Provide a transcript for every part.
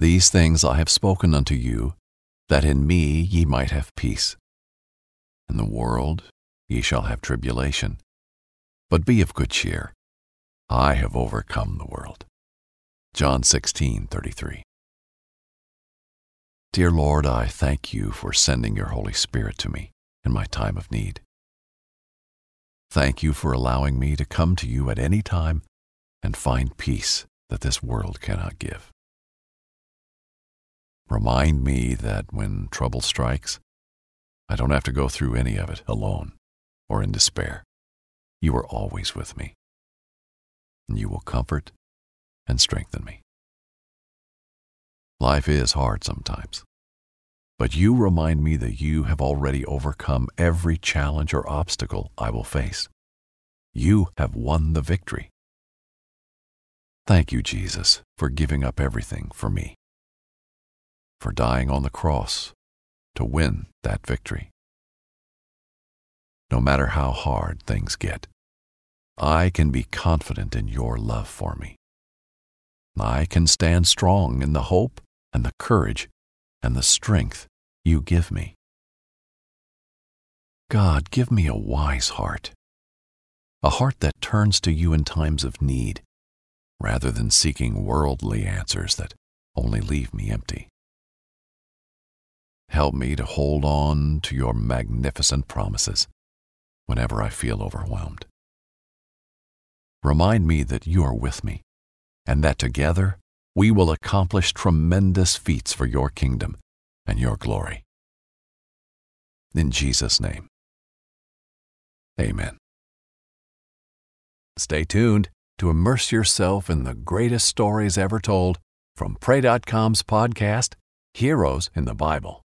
These things I have spoken unto you, that in me ye might have peace. In the world ye shall have tribulation, but be of good cheer. I have overcome the world. John 16:33. Dear Lord, I thank you for sending your Holy Spirit to me in my time of need. Thank you for allowing me to come to you at any time and find peace that this world cannot give. Remind me that when trouble strikes, I don't have to go through any of it alone or in despair. You are always with me, and you will comfort and strengthen me. Life is hard sometimes, but you remind me that you have already overcome every challenge or obstacle I will face. You have won the victory. Thank you, Jesus, for giving up everything for me, for dying on the cross to win that victory. No matter how hard things get, I can be confident in your love for me. I can stand strong in the hope and the courage and the strength you give me. God, give me a wise heart, a heart that turns to you in times of need, rather than seeking worldly answers that only leave me empty. Help me to hold on to your magnificent promises whenever I feel overwhelmed. Remind me that you are with me and that together we will accomplish tremendous feats for your kingdom and your glory. In Jesus' name, amen. Stay tuned to immerse yourself in the greatest stories ever told from Pray.com's podcast, Heroes in the Bible.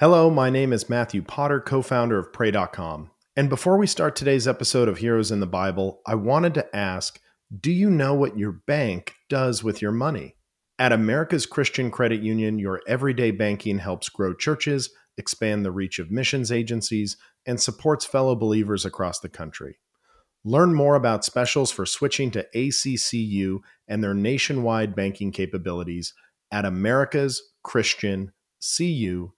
Hello, my name is Matthew Potter, co founder of Pray.com. And before we start today's episode of Heroes in the Bible, I wanted to ask do you know what your bank does with your money? At America's Christian Credit Union, your everyday banking helps grow churches, expand the reach of missions agencies, and supports fellow believers across the country. Learn more about specials for switching to ACCU and their nationwide banking capabilities at America's Christian americaschristiancu.com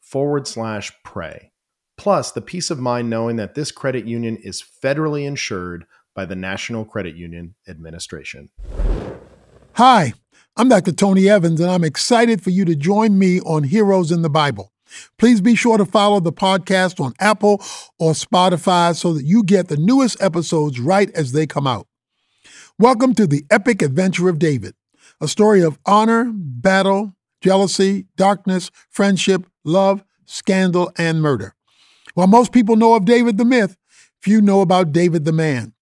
forward slash pray. Plus, the peace of mind knowing that this credit union is federally insured by the National Credit Union Administration. Hi, I'm Dr. Tony Evans, and I'm excited for you to join me on Heroes in the Bible. Please be sure to follow the podcast on Apple or Spotify so that you get the newest episodes right as they come out. Welcome to the epic adventure of David, a story of honor, battle, jealousy, darkness, friendship, love, scandal, and murder. While most people know of David the myth, few know about David the man.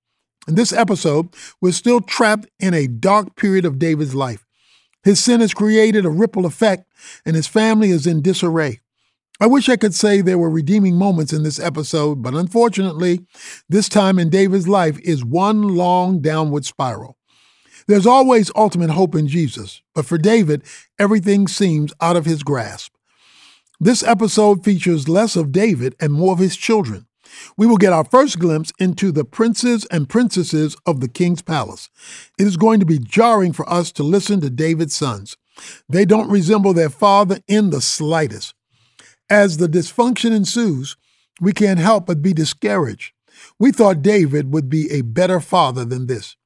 In this episode, we're still trapped in a dark period of David's life. His sin has created a ripple effect, and his family is in disarray. I wish I could say there were redeeming moments in this episode, but unfortunately, this time in David's life is one long downward spiral. There's always ultimate hope in Jesus, but for David, everything seems out of his grasp. This episode features less of David and more of his children. We will get our first glimpse into the princes and princesses of the king's palace. It is going to be jarring for us to listen to David's sons. They don't resemble their father in the slightest. As the dysfunction ensues, we can't help but be discouraged. We thought David would be a better father than this.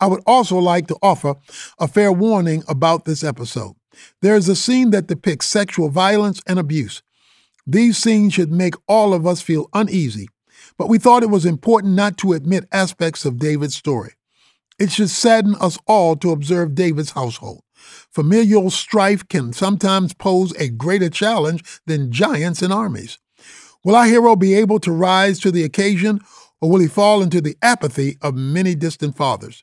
I would also like to offer a fair warning about this episode. There is a scene that depicts sexual violence and abuse. These scenes should make all of us feel uneasy, but we thought it was important not to admit aspects of David's story. It should sadden us all to observe David's household. Familial strife can sometimes pose a greater challenge than giants and armies. Will our hero be able to rise to the occasion, or will he fall into the apathy of many distant fathers?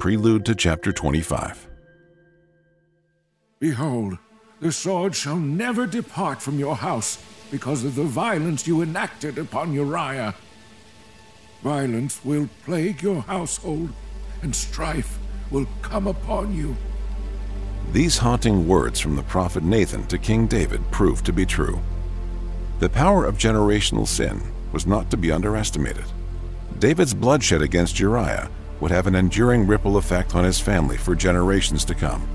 Prelude to Chapter 25. Behold, the sword shall never depart from your house because of the violence you enacted upon Uriah. Violence will plague your household, and strife will come upon you. These haunting words from the prophet Nathan to King David proved to be true. The power of generational sin was not to be underestimated. David's bloodshed against Uriah would have an enduring ripple effect on his family for generations to come.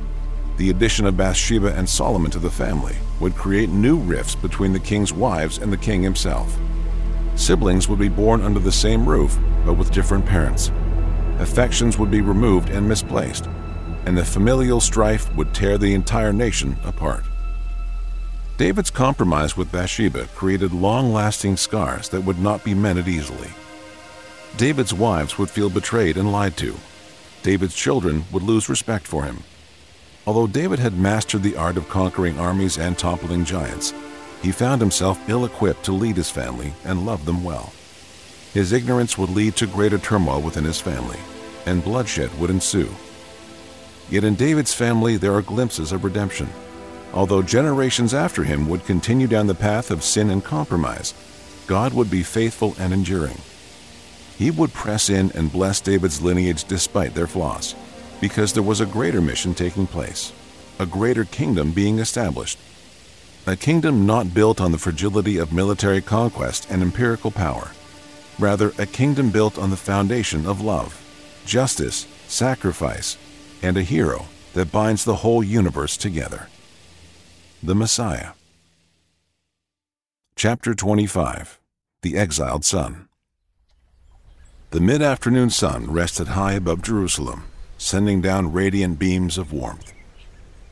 The addition of Bathsheba and Solomon to the family would create new rifts between the king's wives and the king himself. Siblings would be born under the same roof, but with different parents. Affections would be removed and misplaced, and the familial strife would tear the entire nation apart. David's compromise with Bathsheba created long lasting scars that would not be mended easily. David's wives would feel betrayed and lied to. David's children would lose respect for him. Although David had mastered the art of conquering armies and toppling giants, he found himself ill equipped to lead his family and love them well. His ignorance would lead to greater turmoil within his family, and bloodshed would ensue. Yet in David's family, there are glimpses of redemption. Although generations after him would continue down the path of sin and compromise, God would be faithful and enduring. He would press in and bless David's lineage despite their flaws, because there was a greater mission taking place, a greater kingdom being established. A kingdom not built on the fragility of military conquest and empirical power, rather, a kingdom built on the foundation of love, justice, sacrifice, and a hero that binds the whole universe together the Messiah. Chapter 25 The Exiled Son. The mid afternoon sun rested high above Jerusalem, sending down radiant beams of warmth.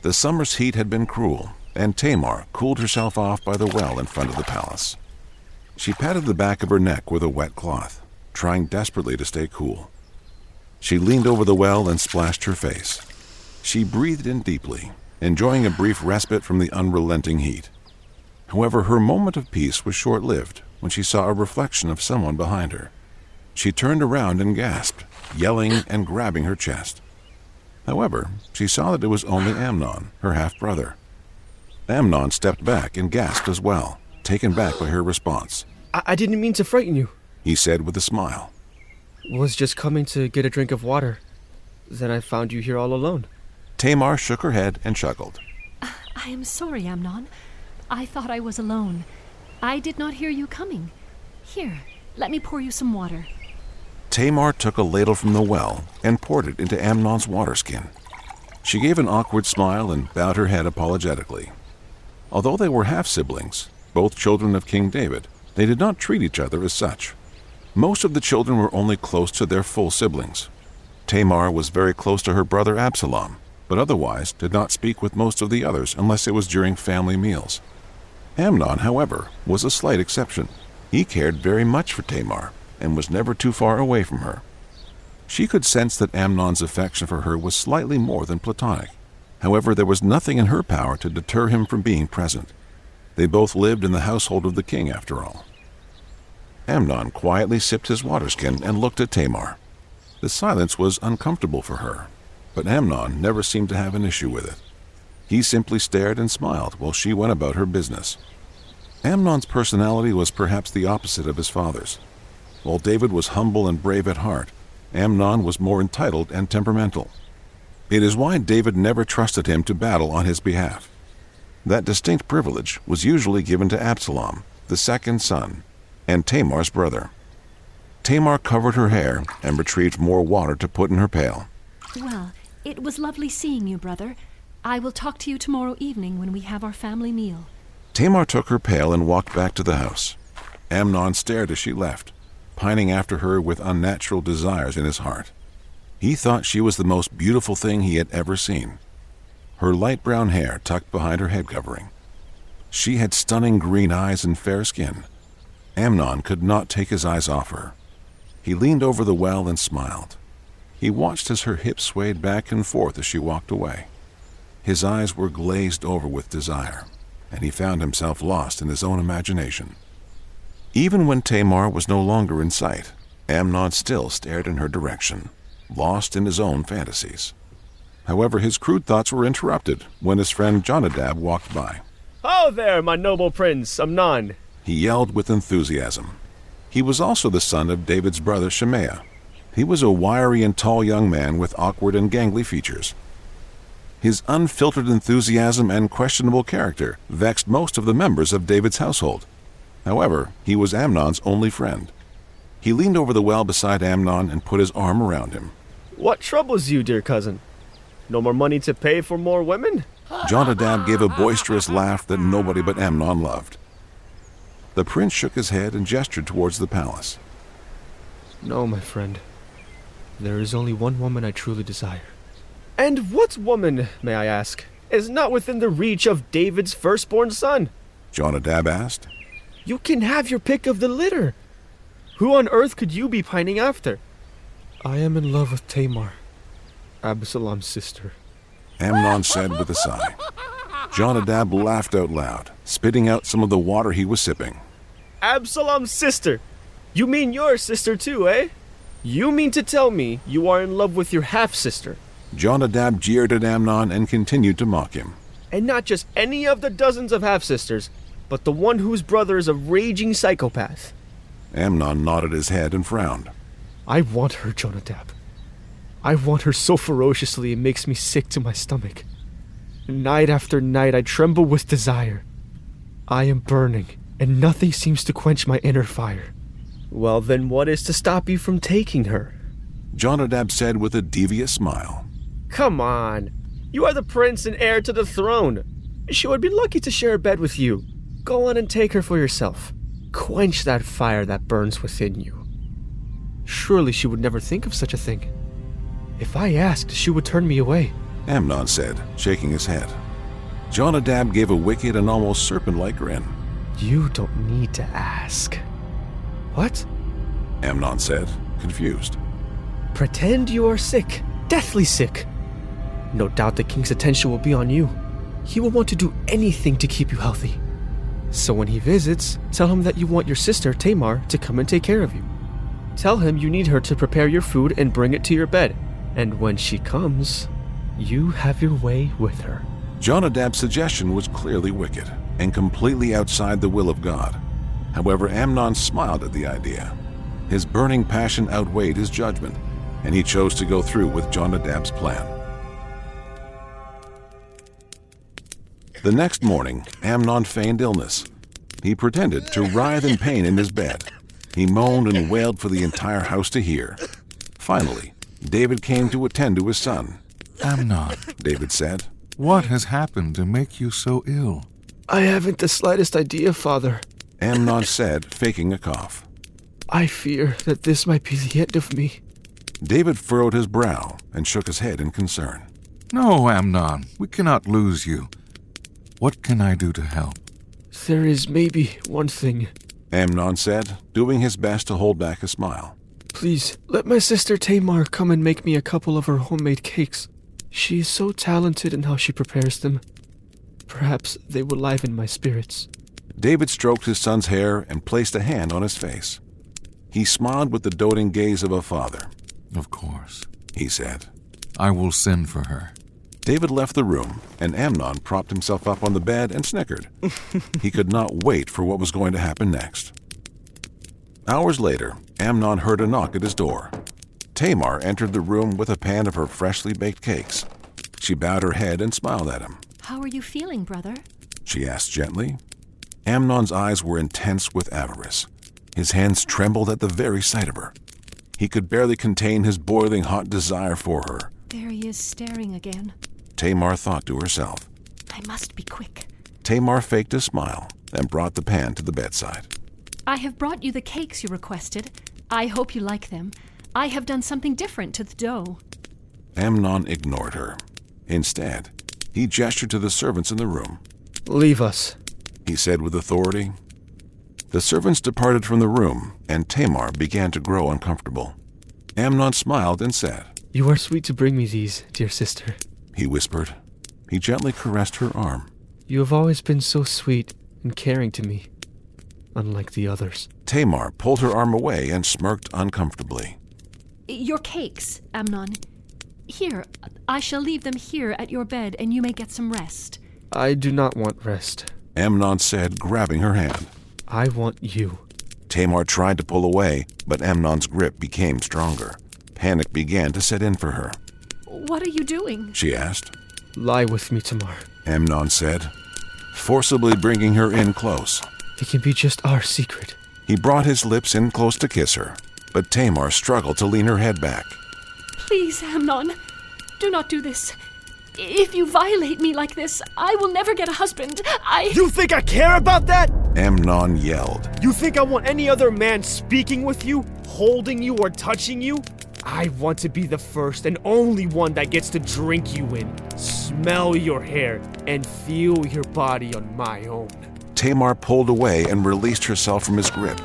The summer's heat had been cruel, and Tamar cooled herself off by the well in front of the palace. She patted the back of her neck with a wet cloth, trying desperately to stay cool. She leaned over the well and splashed her face. She breathed in deeply enjoying a brief respite from the unrelenting heat. However, her moment of peace was short lived when she saw a reflection of someone behind her. She turned around and gasped, yelling and grabbing her chest. However, she saw that it was only Amnon, her half brother. Amnon stepped back and gasped as well, taken back by her response. I-, I didn't mean to frighten you, he said with a smile. Was just coming to get a drink of water. Then I found you here all alone. Tamar shook her head and chuckled. Uh, I am sorry, Amnon. I thought I was alone. I did not hear you coming. Here, let me pour you some water. Tamar took a ladle from the well and poured it into Amnon's water skin. She gave an awkward smile and bowed her head apologetically. Although they were half siblings, both children of King David, they did not treat each other as such. Most of the children were only close to their full siblings. Tamar was very close to her brother Absalom, but otherwise did not speak with most of the others unless it was during family meals. Amnon, however, was a slight exception. He cared very much for Tamar and was never too far away from her. She could sense that Amnon's affection for her was slightly more than platonic. However, there was nothing in her power to deter him from being present. They both lived in the household of the king, after all. Amnon quietly sipped his water skin and looked at Tamar. The silence was uncomfortable for her, but Amnon never seemed to have an issue with it. He simply stared and smiled while she went about her business. Amnon's personality was perhaps the opposite of his father's. While David was humble and brave at heart, Amnon was more entitled and temperamental. It is why David never trusted him to battle on his behalf. That distinct privilege was usually given to Absalom, the second son, and Tamar's brother. Tamar covered her hair and retrieved more water to put in her pail. Well, it was lovely seeing you, brother. I will talk to you tomorrow evening when we have our family meal. Tamar took her pail and walked back to the house. Amnon stared as she left, pining after her with unnatural desires in his heart. He thought she was the most beautiful thing he had ever seen. Her light brown hair tucked behind her head covering. She had stunning green eyes and fair skin. Amnon could not take his eyes off her. He leaned over the well and smiled. He watched as her hips swayed back and forth as she walked away. His eyes were glazed over with desire, and he found himself lost in his own imagination. Even when Tamar was no longer in sight, Amnon still stared in her direction, lost in his own fantasies. However, his crude thoughts were interrupted when his friend Jonadab walked by. Ho there, my noble prince, Amnon! He yelled with enthusiasm. He was also the son of David's brother Shemaiah. He was a wiry and tall young man with awkward and gangly features. His unfiltered enthusiasm and questionable character vexed most of the members of David's household. However, he was Amnon's only friend. He leaned over the well beside Amnon and put his arm around him. What troubles you, dear cousin? No more money to pay for more women? Jonadab gave a boisterous laugh that nobody but Amnon loved. The prince shook his head and gestured towards the palace. No, my friend. There is only one woman I truly desire. And what woman, may I ask, is not within the reach of David's firstborn son? Jonadab asked. You can have your pick of the litter. Who on earth could you be pining after? I am in love with Tamar, Absalom's sister. Amnon said with a sigh. Jonadab laughed out loud, spitting out some of the water he was sipping. Absalom's sister? You mean your sister too, eh? You mean to tell me you are in love with your half sister? Jonadab jeered at Amnon and continued to mock him. And not just any of the dozens of half sisters, but the one whose brother is a raging psychopath. Amnon nodded his head and frowned. I want her, Jonadab. I want her so ferociously it makes me sick to my stomach. Night after night I tremble with desire. I am burning, and nothing seems to quench my inner fire. Well, then what is to stop you from taking her? Jonadab said with a devious smile. Come on. You are the prince and heir to the throne. She would be lucky to share a bed with you. Go on and take her for yourself. Quench that fire that burns within you. Surely she would never think of such a thing. If I asked, she would turn me away. Amnon said, shaking his head. Jonadab gave a wicked and almost serpent like grin. You don't need to ask. What? Amnon said, confused. Pretend you are sick, deathly sick. No doubt the king's attention will be on you. He will want to do anything to keep you healthy. So when he visits, tell him that you want your sister, Tamar, to come and take care of you. Tell him you need her to prepare your food and bring it to your bed. And when she comes, you have your way with her. Jonadab's suggestion was clearly wicked and completely outside the will of God. However, Amnon smiled at the idea. His burning passion outweighed his judgment, and he chose to go through with Jonadab's plan. The next morning, Amnon feigned illness. He pretended to writhe in pain in his bed. He moaned and wailed for the entire house to hear. Finally, David came to attend to his son. Amnon, David said, what has happened to make you so ill? I haven't the slightest idea, father. Amnon said, faking a cough. I fear that this might be the end of me. David furrowed his brow and shook his head in concern. No, Amnon, we cannot lose you. What can I do to help? There is maybe one thing. Amnon said, doing his best to hold back a smile. Please, let my sister Tamar come and make me a couple of her homemade cakes. She is so talented in how she prepares them. Perhaps they will liven my spirits. David stroked his son's hair and placed a hand on his face. He smiled with the doting gaze of a father. Of course, he said. I will send for her. David left the room, and Amnon propped himself up on the bed and snickered. he could not wait for what was going to happen next. Hours later, Amnon heard a knock at his door. Tamar entered the room with a pan of her freshly baked cakes. She bowed her head and smiled at him. How are you feeling, brother? She asked gently. Amnon's eyes were intense with avarice. His hands trembled at the very sight of her. He could barely contain his boiling hot desire for her. There he is staring again. Tamar thought to herself. I must be quick. Tamar faked a smile and brought the pan to the bedside. I have brought you the cakes you requested. I hope you like them. I have done something different to the dough. Amnon ignored her. Instead, he gestured to the servants in the room. Leave us, he said with authority. The servants departed from the room, and Tamar began to grow uncomfortable. Amnon smiled and said, You are sweet to bring me these, dear sister he whispered. He gently caressed her arm. You have always been so sweet and caring to me, unlike the others. Tamar pulled her arm away and smirked uncomfortably. Your cakes, Amnon. Here, I shall leave them here at your bed, and you may get some rest. I do not want rest, Amnon said, grabbing her hand. I want you. Tamar tried to pull away, but Amnon's grip became stronger. Panic began to set in for her. What are you doing? she asked. Lie with me, Tamar. Amnon said, forcibly bringing her in close. It can be just our secret. He brought his lips in close to kiss her, but Tamar struggled to lean her head back. Please, Amnon, do not do this. If you violate me like this, I will never get a husband. I. You think I care about that? Amnon yelled. You think I want any other man speaking with you, holding you, or touching you? I want to be the first and only one that gets to drink you in, smell your hair, and feel your body on my own. Tamar pulled away and released herself from his grip.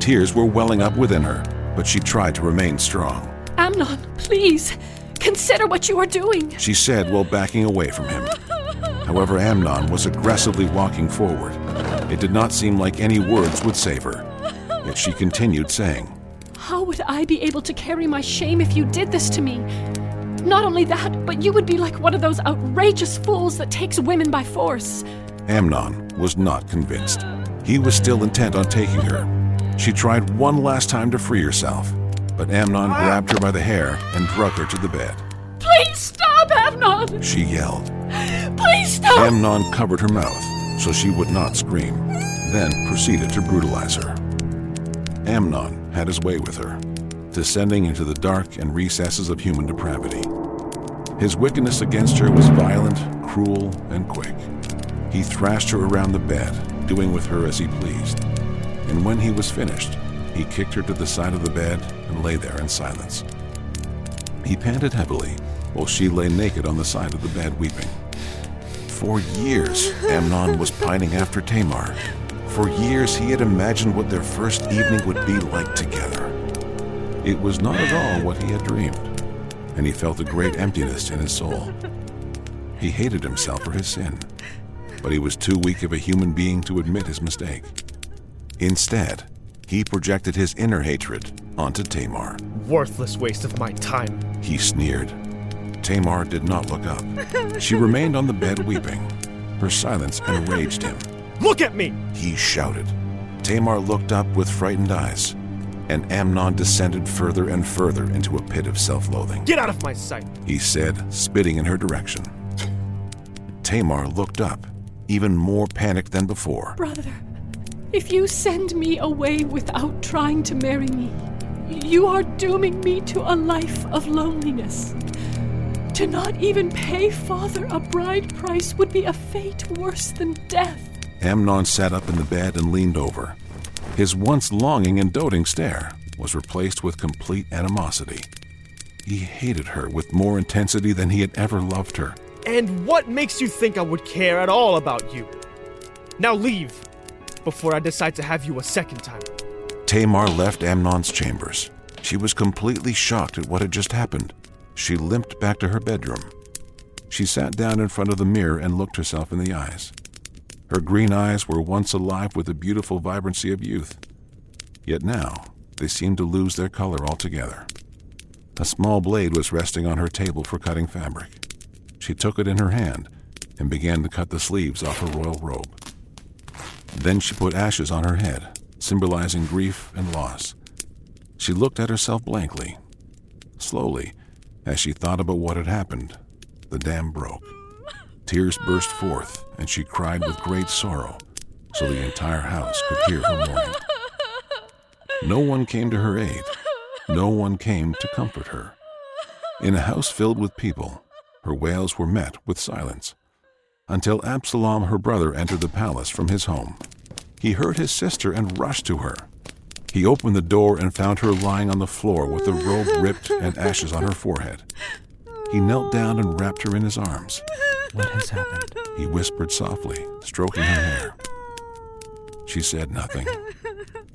Tears were welling up within her, but she tried to remain strong. Amnon, please, consider what you are doing, she said while backing away from him. However, Amnon was aggressively walking forward. It did not seem like any words would save her. Yet she continued saying, how would I be able to carry my shame if you did this to me? Not only that, but you would be like one of those outrageous fools that takes women by force. Amnon was not convinced. He was still intent on taking her. She tried one last time to free herself, but Amnon grabbed her by the hair and drug her to the bed. Please stop, Amnon! She yelled. Please stop! Amnon covered her mouth so she would not scream, then proceeded to brutalize her. Amnon had his way with her, descending into the dark and recesses of human depravity. His wickedness against her was violent, cruel, and quick. He thrashed her around the bed, doing with her as he pleased. And when he was finished, he kicked her to the side of the bed and lay there in silence. He panted heavily while she lay naked on the side of the bed weeping. For years, Amnon was pining after Tamar, for years, he had imagined what their first evening would be like together. It was not at all what he had dreamed, and he felt a great emptiness in his soul. He hated himself for his sin, but he was too weak of a human being to admit his mistake. Instead, he projected his inner hatred onto Tamar. Worthless waste of my time, he sneered. Tamar did not look up. She remained on the bed weeping. Her silence enraged him. Look at me! He shouted. Tamar looked up with frightened eyes, and Amnon descended further and further into a pit of self loathing. Get out of my sight, he said, spitting in her direction. Tamar looked up, even more panicked than before. Brother, if you send me away without trying to marry me, you are dooming me to a life of loneliness. To not even pay father a bride price would be a fate worse than death. Amnon sat up in the bed and leaned over. His once longing and doting stare was replaced with complete animosity. He hated her with more intensity than he had ever loved her. And what makes you think I would care at all about you? Now leave, before I decide to have you a second time. Tamar left Amnon's chambers. She was completely shocked at what had just happened. She limped back to her bedroom. She sat down in front of the mirror and looked herself in the eyes. Her green eyes were once alive with the beautiful vibrancy of youth. Yet now, they seemed to lose their color altogether. A small blade was resting on her table for cutting fabric. She took it in her hand and began to cut the sleeves off her royal robe. Then she put ashes on her head, symbolizing grief and loss. She looked at herself blankly. Slowly, as she thought about what had happened, the dam broke. Tears burst forth, and she cried with great sorrow, so the entire house could hear her mourning. No one came to her aid. No one came to comfort her. In a house filled with people, her wails were met with silence. Until Absalom, her brother, entered the palace from his home. He heard his sister and rushed to her. He opened the door and found her lying on the floor with the robe ripped and ashes on her forehead. He knelt down and wrapped her in his arms. What has happened? He whispered softly, stroking her hair. She said nothing.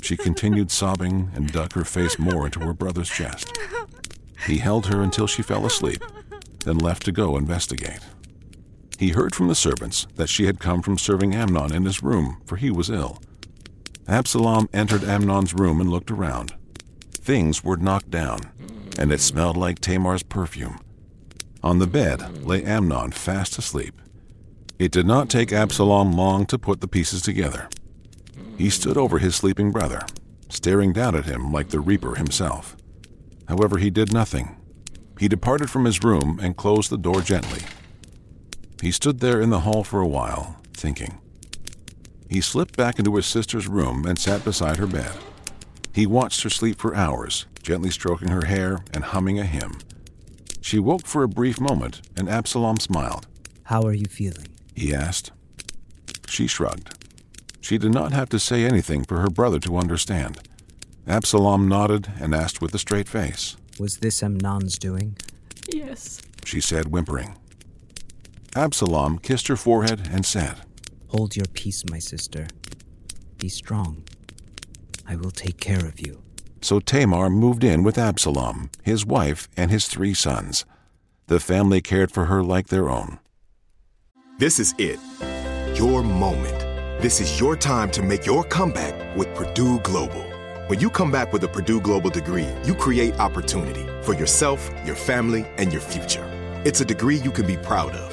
She continued sobbing and dug her face more into her brother's chest. He held her until she fell asleep, then left to go investigate. He heard from the servants that she had come from serving Amnon in his room, for he was ill. Absalom entered Amnon's room and looked around. Things were knocked down, and it smelled like Tamar's perfume. On the bed lay Amnon fast asleep. It did not take Absalom long to put the pieces together. He stood over his sleeping brother, staring down at him like the reaper himself. However, he did nothing. He departed from his room and closed the door gently. He stood there in the hall for a while, thinking. He slipped back into his sister's room and sat beside her bed. He watched her sleep for hours, gently stroking her hair and humming a hymn. She woke for a brief moment, and Absalom smiled. How are you feeling? He asked. She shrugged. She did not have to say anything for her brother to understand. Absalom nodded and asked with a straight face. Was this Amnon's doing? Yes. She said, whimpering. Absalom kissed her forehead and said, Hold your peace, my sister. Be strong. I will take care of you. So Tamar moved in with Absalom, his wife, and his three sons. The family cared for her like their own. This is it. Your moment. This is your time to make your comeback with Purdue Global. When you come back with a Purdue Global degree, you create opportunity for yourself, your family, and your future. It's a degree you can be proud of,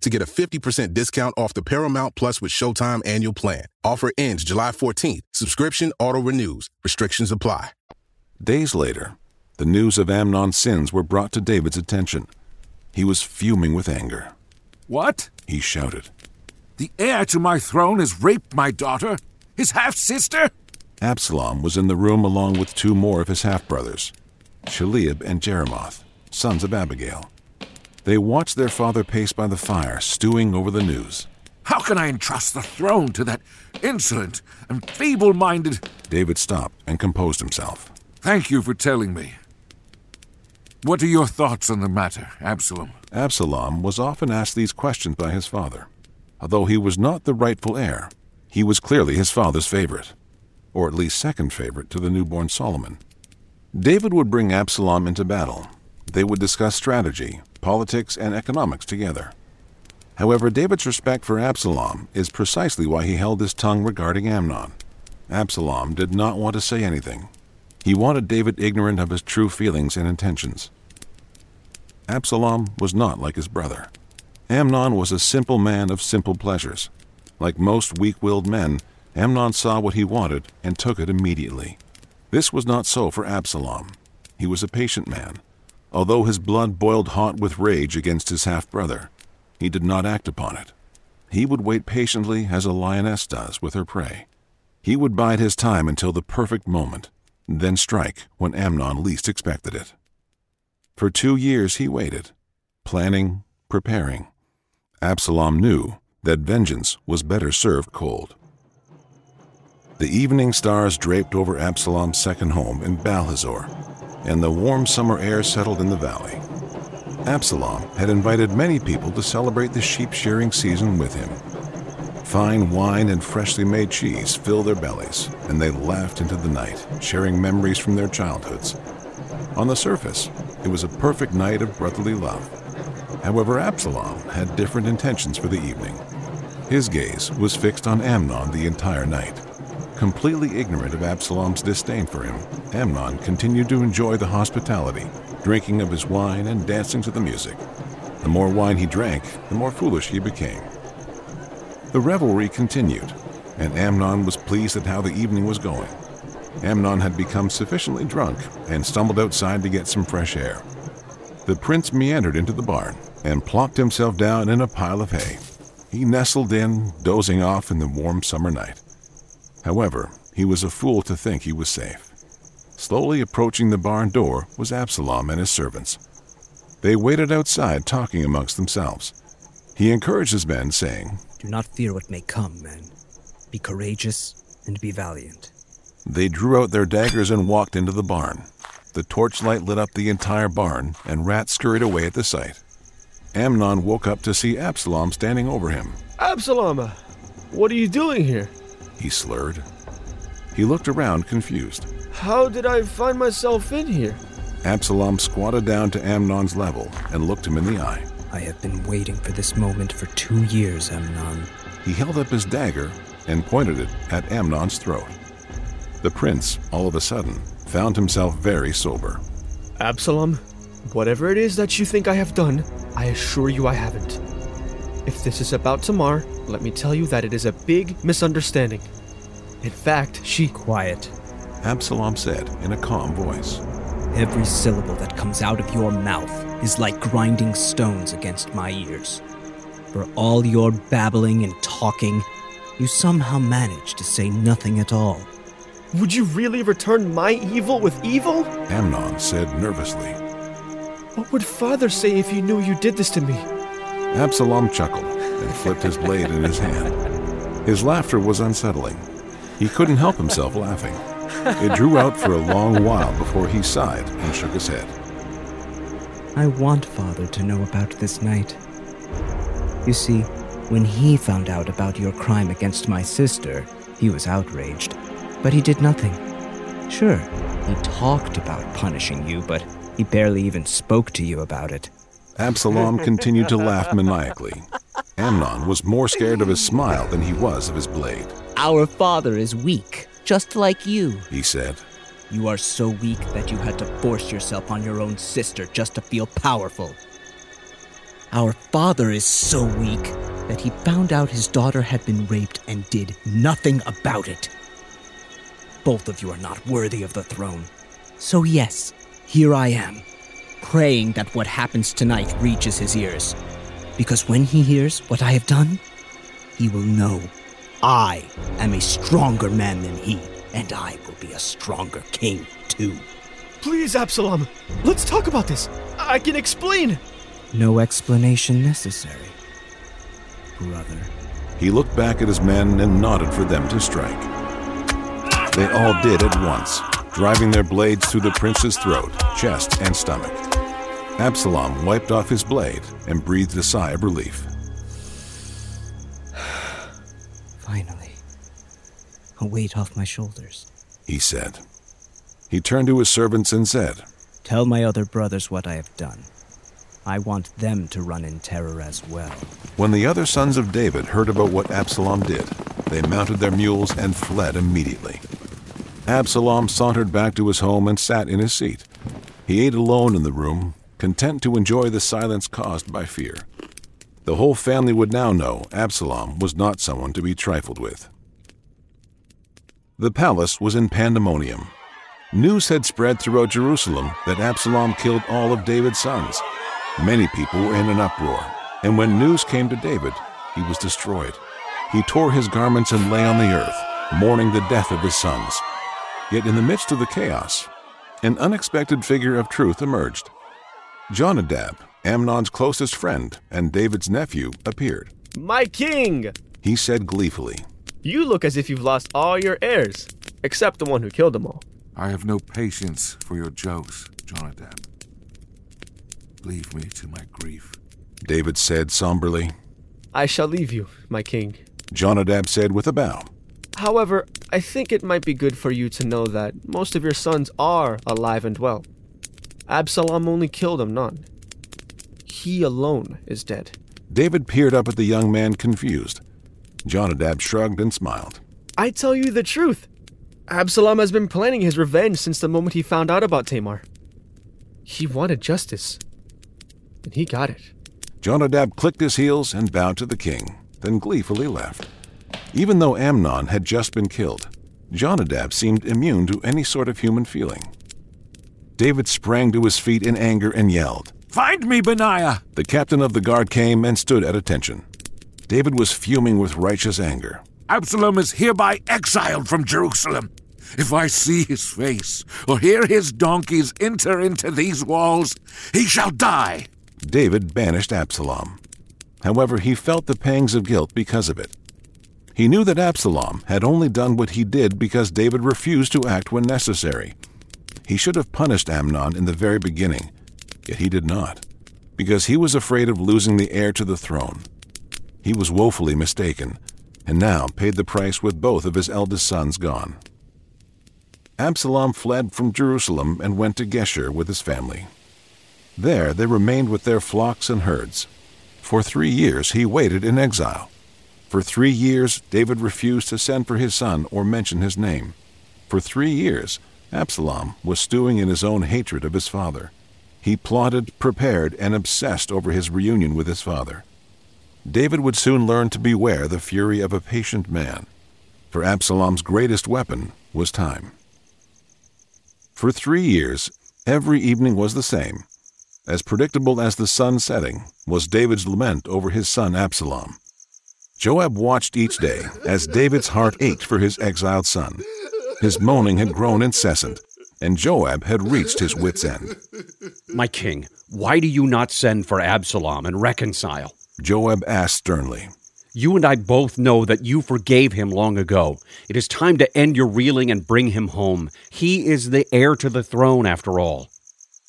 to get a 50% discount off the Paramount Plus with Showtime annual plan. Offer ends July 14th. Subscription auto-renews. Restrictions apply. Days later, the news of Amnon's sins were brought to David's attention. He was fuming with anger. What? He shouted. The heir to my throne has raped my daughter? His half sister? Absalom was in the room along with two more of his half brothers, Shaleab and Jeremoth, sons of Abigail. They watched their father pace by the fire, stewing over the news. How can I entrust the throne to that insolent and feeble minded. David stopped and composed himself. Thank you for telling me. What are your thoughts on the matter, Absalom? Absalom was often asked these questions by his father. Although he was not the rightful heir, he was clearly his father's favorite, or at least second favorite to the newborn Solomon. David would bring Absalom into battle. They would discuss strategy, politics, and economics together. However, David's respect for Absalom is precisely why he held his tongue regarding Amnon. Absalom did not want to say anything. He wanted David ignorant of his true feelings and intentions. Absalom was not like his brother. Amnon was a simple man of simple pleasures. Like most weak willed men, Amnon saw what he wanted and took it immediately. This was not so for Absalom. He was a patient man. Although his blood boiled hot with rage against his half brother, he did not act upon it. He would wait patiently as a lioness does with her prey. He would bide his time until the perfect moment, then strike when Amnon least expected it. For two years he waited, planning, preparing. Absalom knew that vengeance was better served cold. The evening stars draped over Absalom's second home in Baal-hazor, and the warm summer air settled in the valley. Absalom had invited many people to celebrate the sheep shearing season with him. Fine wine and freshly made cheese filled their bellies, and they laughed into the night, sharing memories from their childhoods. On the surface, it was a perfect night of brotherly love. However, Absalom had different intentions for the evening. His gaze was fixed on Amnon the entire night. Completely ignorant of Absalom's disdain for him, Amnon continued to enjoy the hospitality, drinking of his wine and dancing to the music. The more wine he drank, the more foolish he became. The revelry continued, and Amnon was pleased at how the evening was going. Amnon had become sufficiently drunk and stumbled outside to get some fresh air. The prince meandered into the barn and plopped himself down in a pile of hay. He nestled in, dozing off in the warm summer night. However, he was a fool to think he was safe. Slowly approaching the barn door was Absalom and his servants. They waited outside talking amongst themselves. He encouraged his men, saying, Do not fear what may come, men. Be courageous and be valiant. They drew out their daggers and walked into the barn. The torchlight lit up the entire barn, and rats scurried away at the sight. Amnon woke up to see Absalom standing over him. Absalom, uh, what are you doing here? He slurred. He looked around, confused. How did I find myself in here? Absalom squatted down to Amnon's level and looked him in the eye. I have been waiting for this moment for two years, Amnon. He held up his dagger and pointed it at Amnon's throat. The prince, all of a sudden, found himself very sober. Absalom, whatever it is that you think I have done, I assure you I haven't. If this is about Tamar, let me tell you that it is a big misunderstanding. In fact, she. Quiet. Absalom said in a calm voice. Every syllable that comes out of your mouth is like grinding stones against my ears. For all your babbling and talking, you somehow manage to say nothing at all. Would you really return my evil with evil? Amnon said nervously. What would father say if he knew you did this to me? Absalom chuckled and flipped his blade in his hand. His laughter was unsettling. He couldn't help himself laughing. It drew out for a long while before he sighed and shook his head. I want father to know about this night. You see, when he found out about your crime against my sister, he was outraged, but he did nothing. Sure, he talked about punishing you, but he barely even spoke to you about it. Absalom continued to laugh maniacally. Amnon was more scared of his smile than he was of his blade. Our father is weak, just like you, he said. You are so weak that you had to force yourself on your own sister just to feel powerful. Our father is so weak that he found out his daughter had been raped and did nothing about it. Both of you are not worthy of the throne. So, yes, here I am, praying that what happens tonight reaches his ears. Because when he hears what I have done, he will know I am a stronger man than he, and I will be a stronger king, too. Please, Absalom, let's talk about this. I can explain. No explanation necessary, brother. He looked back at his men and nodded for them to strike. They all did at once, driving their blades through the prince's throat, chest, and stomach. Absalom wiped off his blade and breathed a sigh of relief. Finally, a weight off my shoulders, he said. He turned to his servants and said, Tell my other brothers what I have done. I want them to run in terror as well. When the other sons of David heard about what Absalom did, they mounted their mules and fled immediately. Absalom sauntered back to his home and sat in his seat. He ate alone in the room, content to enjoy the silence caused by fear. The whole family would now know Absalom was not someone to be trifled with. The palace was in pandemonium. News had spread throughout Jerusalem that Absalom killed all of David's sons. Many people were in an uproar, and when news came to David, he was destroyed. He tore his garments and lay on the earth, mourning the death of his sons. Yet in the midst of the chaos, an unexpected figure of truth emerged. Jonadab, Amnon's closest friend and David's nephew, appeared. My king! He said gleefully, You look as if you've lost all your heirs, except the one who killed them all. I have no patience for your jokes, Jonadab. Leave me to my grief. David said somberly. I shall leave you, my king. Jonadab said with a bow. However, I think it might be good for you to know that most of your sons are alive and well. Absalom only killed Amnon. He alone is dead. David peered up at the young man, confused. Jonadab shrugged and smiled. I tell you the truth. Absalom has been planning his revenge since the moment he found out about Tamar. He wanted justice, and he got it. Jonadab clicked his heels and bowed to the king, then gleefully left. Even though Amnon had just been killed, Jonadab seemed immune to any sort of human feeling. David sprang to his feet in anger and yelled. Find me, Benaiah! The captain of the guard came and stood at attention. David was fuming with righteous anger. Absalom is hereby exiled from Jerusalem. If I see his face or hear his donkeys enter into these walls, he shall die. David banished Absalom. However, he felt the pangs of guilt because of it. He knew that Absalom had only done what he did because David refused to act when necessary. He should have punished Amnon in the very beginning, yet he did not, because he was afraid of losing the heir to the throne. He was woefully mistaken, and now paid the price with both of his eldest sons gone. Absalom fled from Jerusalem and went to Geshur with his family. There they remained with their flocks and herds. For three years he waited in exile. For three years David refused to send for his son or mention his name. For three years Absalom was stewing in his own hatred of his father. He plotted, prepared, and obsessed over his reunion with his father. David would soon learn to beware the fury of a patient man, for Absalom's greatest weapon was time. For three years, every evening was the same. As predictable as the sun setting was David's lament over his son Absalom. Joab watched each day as David's heart ached for his exiled son. His moaning had grown incessant, and Joab had reached his wits' end. My king, why do you not send for Absalom and reconcile? Joab asked sternly. You and I both know that you forgave him long ago. It is time to end your reeling and bring him home. He is the heir to the throne, after all.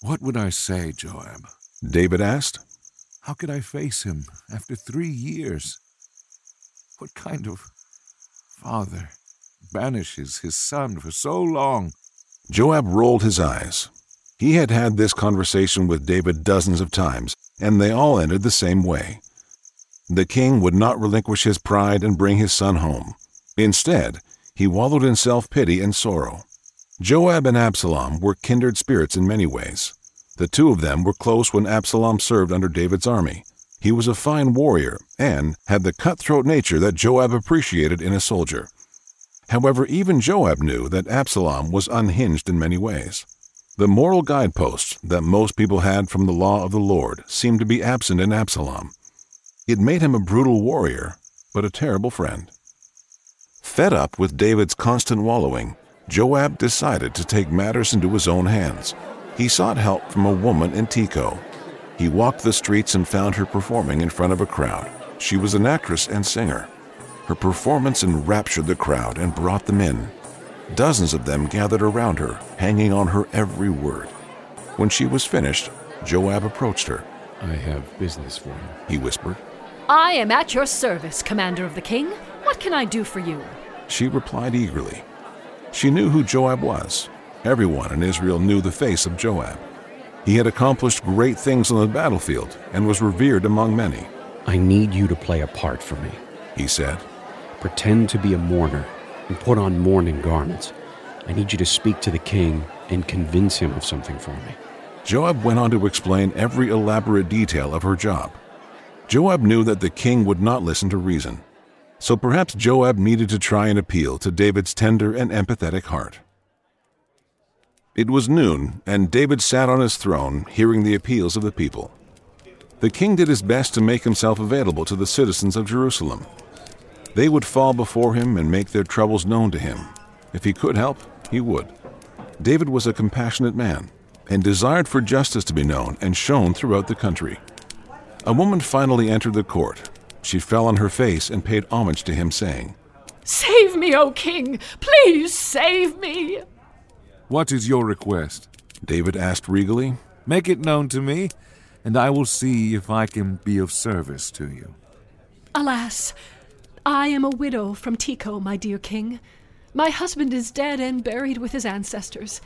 What would I say, Joab? David asked. How could I face him after three years? What kind of father banishes his son for so long? Joab rolled his eyes. He had had this conversation with David dozens of times, and they all ended the same way. The king would not relinquish his pride and bring his son home. Instead, he wallowed in self pity and sorrow. Joab and Absalom were kindred spirits in many ways. The two of them were close when Absalom served under David's army. He was a fine warrior and had the cutthroat nature that Joab appreciated in a soldier. However, even Joab knew that Absalom was unhinged in many ways. The moral guideposts that most people had from the law of the Lord seemed to be absent in Absalom. It made him a brutal warrior, but a terrible friend. Fed up with David's constant wallowing, Joab decided to take matters into his own hands. He sought help from a woman in Tekoa. He walked the streets and found her performing in front of a crowd. She was an actress and singer. Her performance enraptured the crowd and brought them in. Dozens of them gathered around her, hanging on her every word. When she was finished, Joab approached her. I have business for you, he whispered. I am at your service, Commander of the King. What can I do for you? She replied eagerly. She knew who Joab was. Everyone in Israel knew the face of Joab. He had accomplished great things on the battlefield and was revered among many. I need you to play a part for me, he said. Pretend to be a mourner and put on mourning garments. I need you to speak to the king and convince him of something for me. Joab went on to explain every elaborate detail of her job. Joab knew that the king would not listen to reason. So perhaps Joab needed to try and appeal to David's tender and empathetic heart. It was noon, and David sat on his throne, hearing the appeals of the people. The king did his best to make himself available to the citizens of Jerusalem. They would fall before him and make their troubles known to him. If he could help, he would. David was a compassionate man and desired for justice to be known and shown throughout the country. A woman finally entered the court. She fell on her face and paid homage to him, saying, Save me, O king! Please save me! What is your request? David asked regally. Make it known to me, and I will see if I can be of service to you. Alas, I am a widow from Tekoa, my dear king. My husband is dead and buried with his ancestors.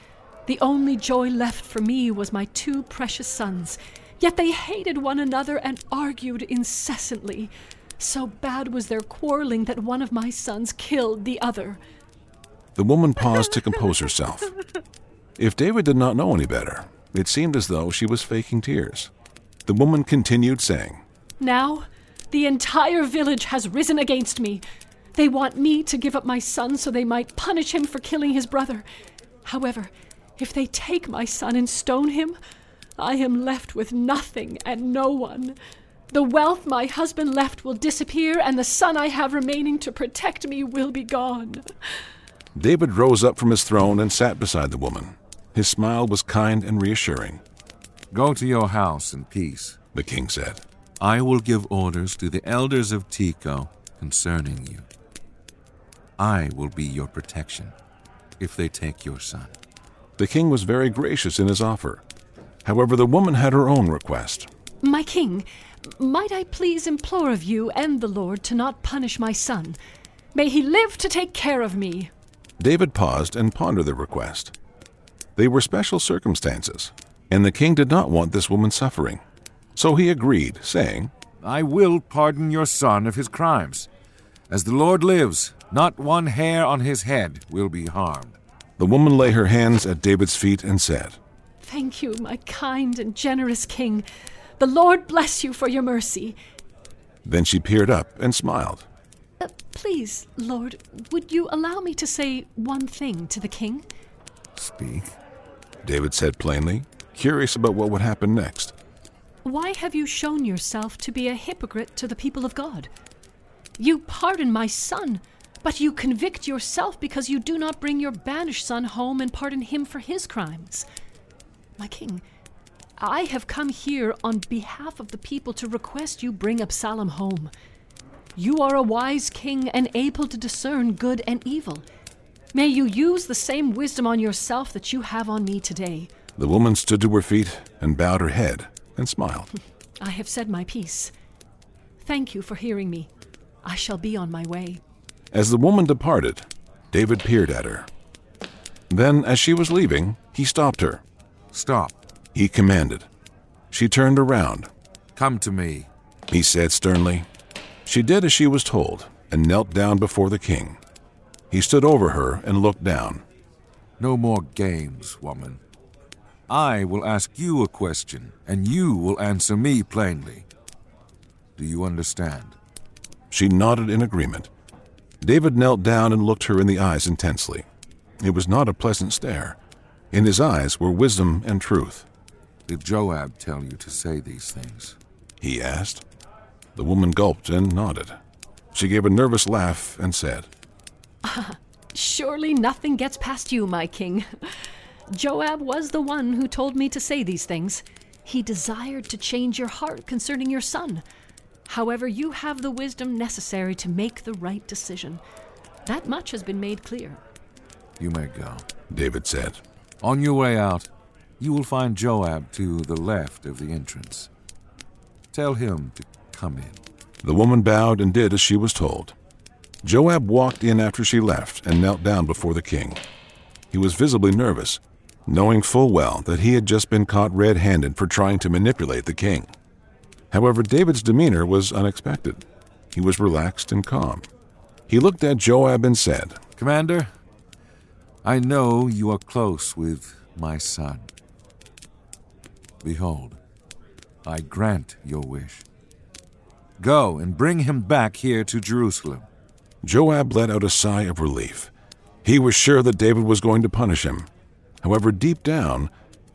The only joy left for me was my two precious sons, yet they hated one another and argued incessantly. So bad was their quarreling that one of my sons killed the other. The woman paused to compose herself. If David did not know any better, it seemed as though she was faking tears. The woman continued saying, Now, the entire village has risen against me. They want me to give up my son so they might punish him for killing his brother. However, if they take my son and stone him, I am left with nothing and no one. The wealth my husband left will disappear, and the son I have remaining to protect me will be gone. David rose up from his throne and sat beside the woman. His smile was kind and reassuring. Go to your house in peace, the king said. I will give orders to the elders of Tekoa concerning you. I will be your protection if they take your son. The king was very gracious in his offer. However, the woman had her own request. My king, might I please implore of you and the Lord to not punish my son? May he live to take care of me. David paused and pondered the request. They were special circumstances, and the king did not want this woman suffering. So he agreed, saying, I will pardon your son of his crimes. As the Lord lives, not one hair on his head will be harmed. The woman lay her hands at David's feet and said, Thank you, my kind and generous king. The Lord bless you for your mercy. Then she peered up and smiled. Uh, please, Lord, would you allow me to say one thing to the king? Speak, David said plainly, curious about what would happen next. Why have you shown yourself to be a hypocrite to the people of God? You pardon my son, but you convict yourself because you do not bring your banished son home and pardon him for his crimes. My king, I have come here on behalf of the people to request you bring Absalom home. You are a wise king and able to discern good and evil. May you use the same wisdom on yourself that you have on me today. The woman stood to her feet and bowed her head and smiled. I have said my piece. Thank you for hearing me. I shall be on my way. As the woman departed, David peered at her. Then, as she was leaving, he stopped her. Stop, he commanded. She turned around. Come to me, he said sternly. She did as she was told and knelt down before the king. He stood over her and looked down. No more games, woman. I will ask you a question, and you will answer me plainly. Do you understand? She nodded in agreement. David knelt down and looked her in the eyes intensely. It was not a pleasant stare. In his eyes were wisdom and truth. Did Joab tell you to say these things? He asked. The woman gulped and nodded. She gave a nervous laugh and said, Surely nothing gets past you, my king. Joab was the one who told me to say these things. He desired to change your heart concerning your son. However, you have the wisdom necessary to make the right decision. That much has been made clear. You may go, David said. On your way out, you will find Joab to the left of the entrance. Tell him to come in. The woman bowed and did as she was told. Joab walked in after she left and knelt down before the king. He was visibly nervous, knowing full well that he had just been caught red handed for trying to manipulate the king. However, David's demeanor was unexpected. He was relaxed and calm. He looked at Joab and said, Commander, I know you are close with my son. Behold, I grant your wish. Go and bring him back here to Jerusalem. Joab let out a sigh of relief. He was sure that David was going to punish him. However, deep down,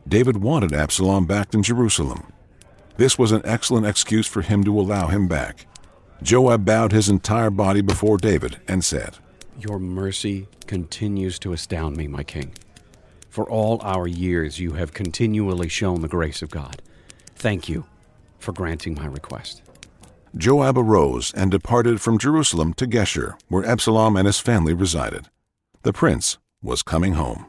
David wanted Absalom back in Jerusalem. This was an excellent excuse for him to allow him back. Joab bowed his entire body before David and said, Your mercy continues to astound me, my king. For all our years, you have continually shown the grace of God. Thank you for granting my request. Joab arose and departed from Jerusalem to Geshur, where Absalom and his family resided. The prince was coming home.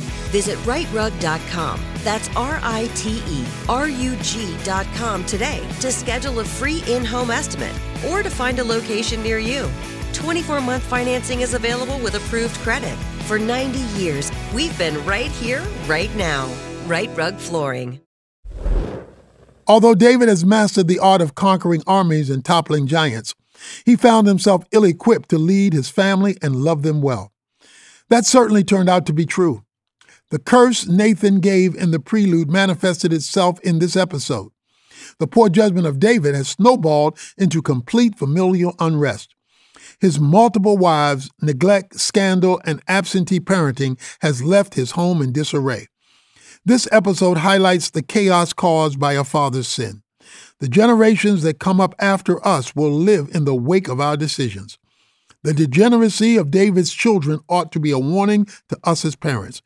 Visit riterug.com. That's R I T E R U G.com today to schedule a free in home estimate or to find a location near you. 24 month financing is available with approved credit. For 90 years, we've been right here, right now. Rite Rug Flooring. Although David has mastered the art of conquering armies and toppling giants, he found himself ill equipped to lead his family and love them well. That certainly turned out to be true. The curse Nathan gave in the prelude manifested itself in this episode. The poor judgment of David has snowballed into complete familial unrest. His multiple wives, neglect, scandal, and absentee parenting has left his home in disarray. This episode highlights the chaos caused by a father's sin. The generations that come up after us will live in the wake of our decisions. The degeneracy of David's children ought to be a warning to us as parents.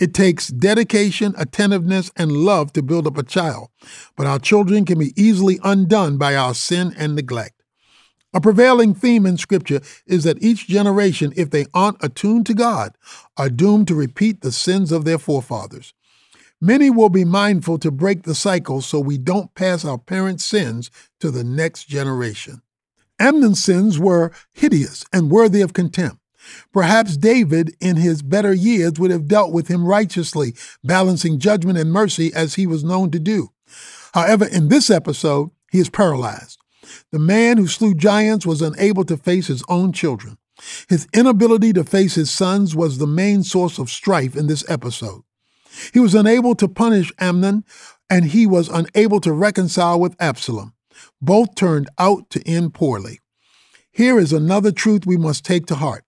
It takes dedication, attentiveness, and love to build up a child, but our children can be easily undone by our sin and neglect. A prevailing theme in Scripture is that each generation, if they aren't attuned to God, are doomed to repeat the sins of their forefathers. Many will be mindful to break the cycle so we don't pass our parents' sins to the next generation. Amnon's sins were hideous and worthy of contempt. Perhaps David, in his better years, would have dealt with him righteously, balancing judgment and mercy as he was known to do. However, in this episode, he is paralyzed. The man who slew giants was unable to face his own children. His inability to face his sons was the main source of strife in this episode. He was unable to punish Amnon, and he was unable to reconcile with Absalom. Both turned out to end poorly. Here is another truth we must take to heart.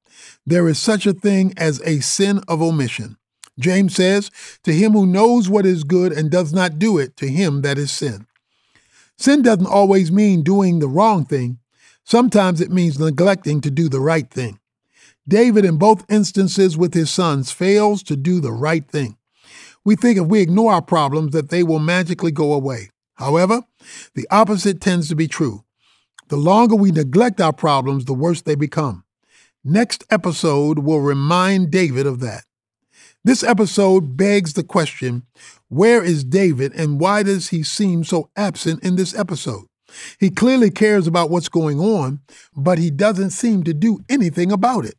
There is such a thing as a sin of omission. James says, To him who knows what is good and does not do it, to him that is sin. Sin doesn't always mean doing the wrong thing. Sometimes it means neglecting to do the right thing. David, in both instances with his sons, fails to do the right thing. We think if we ignore our problems that they will magically go away. However, the opposite tends to be true. The longer we neglect our problems, the worse they become. Next episode will remind David of that. This episode begs the question where is David and why does he seem so absent in this episode? He clearly cares about what's going on, but he doesn't seem to do anything about it.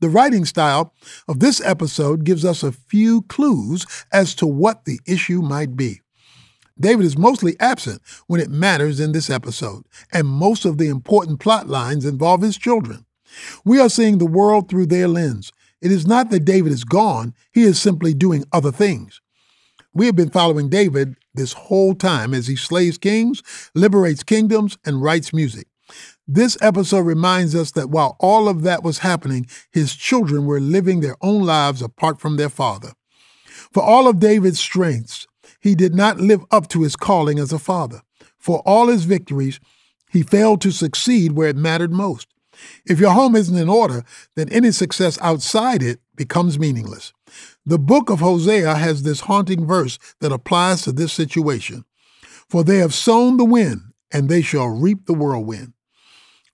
The writing style of this episode gives us a few clues as to what the issue might be. David is mostly absent when it matters in this episode, and most of the important plot lines involve his children. We are seeing the world through their lens. It is not that David is gone, he is simply doing other things. We have been following David this whole time as he slays kings, liberates kingdoms, and writes music. This episode reminds us that while all of that was happening, his children were living their own lives apart from their father. For all of David's strengths, he did not live up to his calling as a father. For all his victories, he failed to succeed where it mattered most. If your home isn't in order, then any success outside it becomes meaningless. The book of Hosea has this haunting verse that applies to this situation. For they have sown the wind, and they shall reap the whirlwind.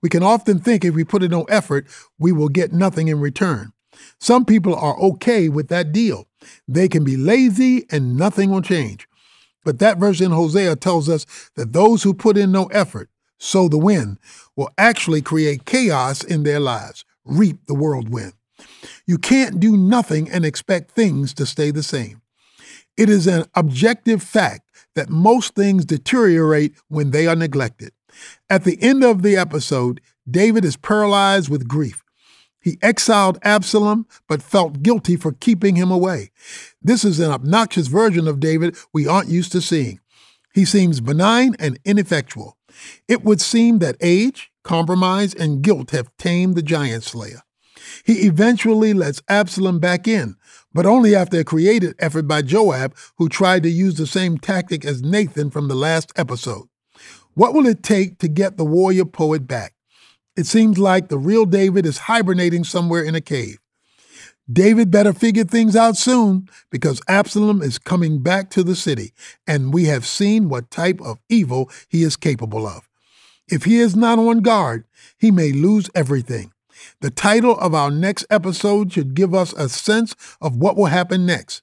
We can often think if we put in no effort, we will get nothing in return. Some people are okay with that deal. They can be lazy and nothing will change. But that verse in Hosea tells us that those who put in no effort, sow the wind, will actually create chaos in their lives, reap the whirlwind. You can't do nothing and expect things to stay the same. It is an objective fact that most things deteriorate when they are neglected. At the end of the episode, David is paralyzed with grief. He exiled Absalom, but felt guilty for keeping him away. This is an obnoxious version of David we aren't used to seeing. He seems benign and ineffectual. It would seem that age, compromise, and guilt have tamed the giant slayer. He eventually lets Absalom back in, but only after a created effort by Joab, who tried to use the same tactic as Nathan from the last episode. What will it take to get the warrior poet back? It seems like the real David is hibernating somewhere in a cave. David better figure things out soon because Absalom is coming back to the city, and we have seen what type of evil he is capable of. If he is not on guard, he may lose everything. The title of our next episode should give us a sense of what will happen next.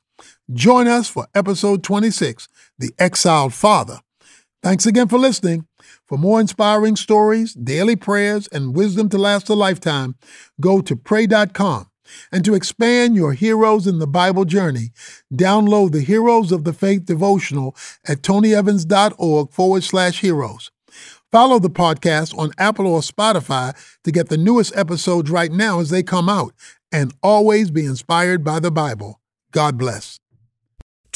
Join us for episode 26 The Exiled Father. Thanks again for listening. For more inspiring stories, daily prayers, and wisdom to last a lifetime, go to pray.com. And to expand your Heroes in the Bible journey, download the Heroes of the Faith devotional at tonyevans.org forward slash heroes. Follow the podcast on Apple or Spotify to get the newest episodes right now as they come out, and always be inspired by the Bible. God bless.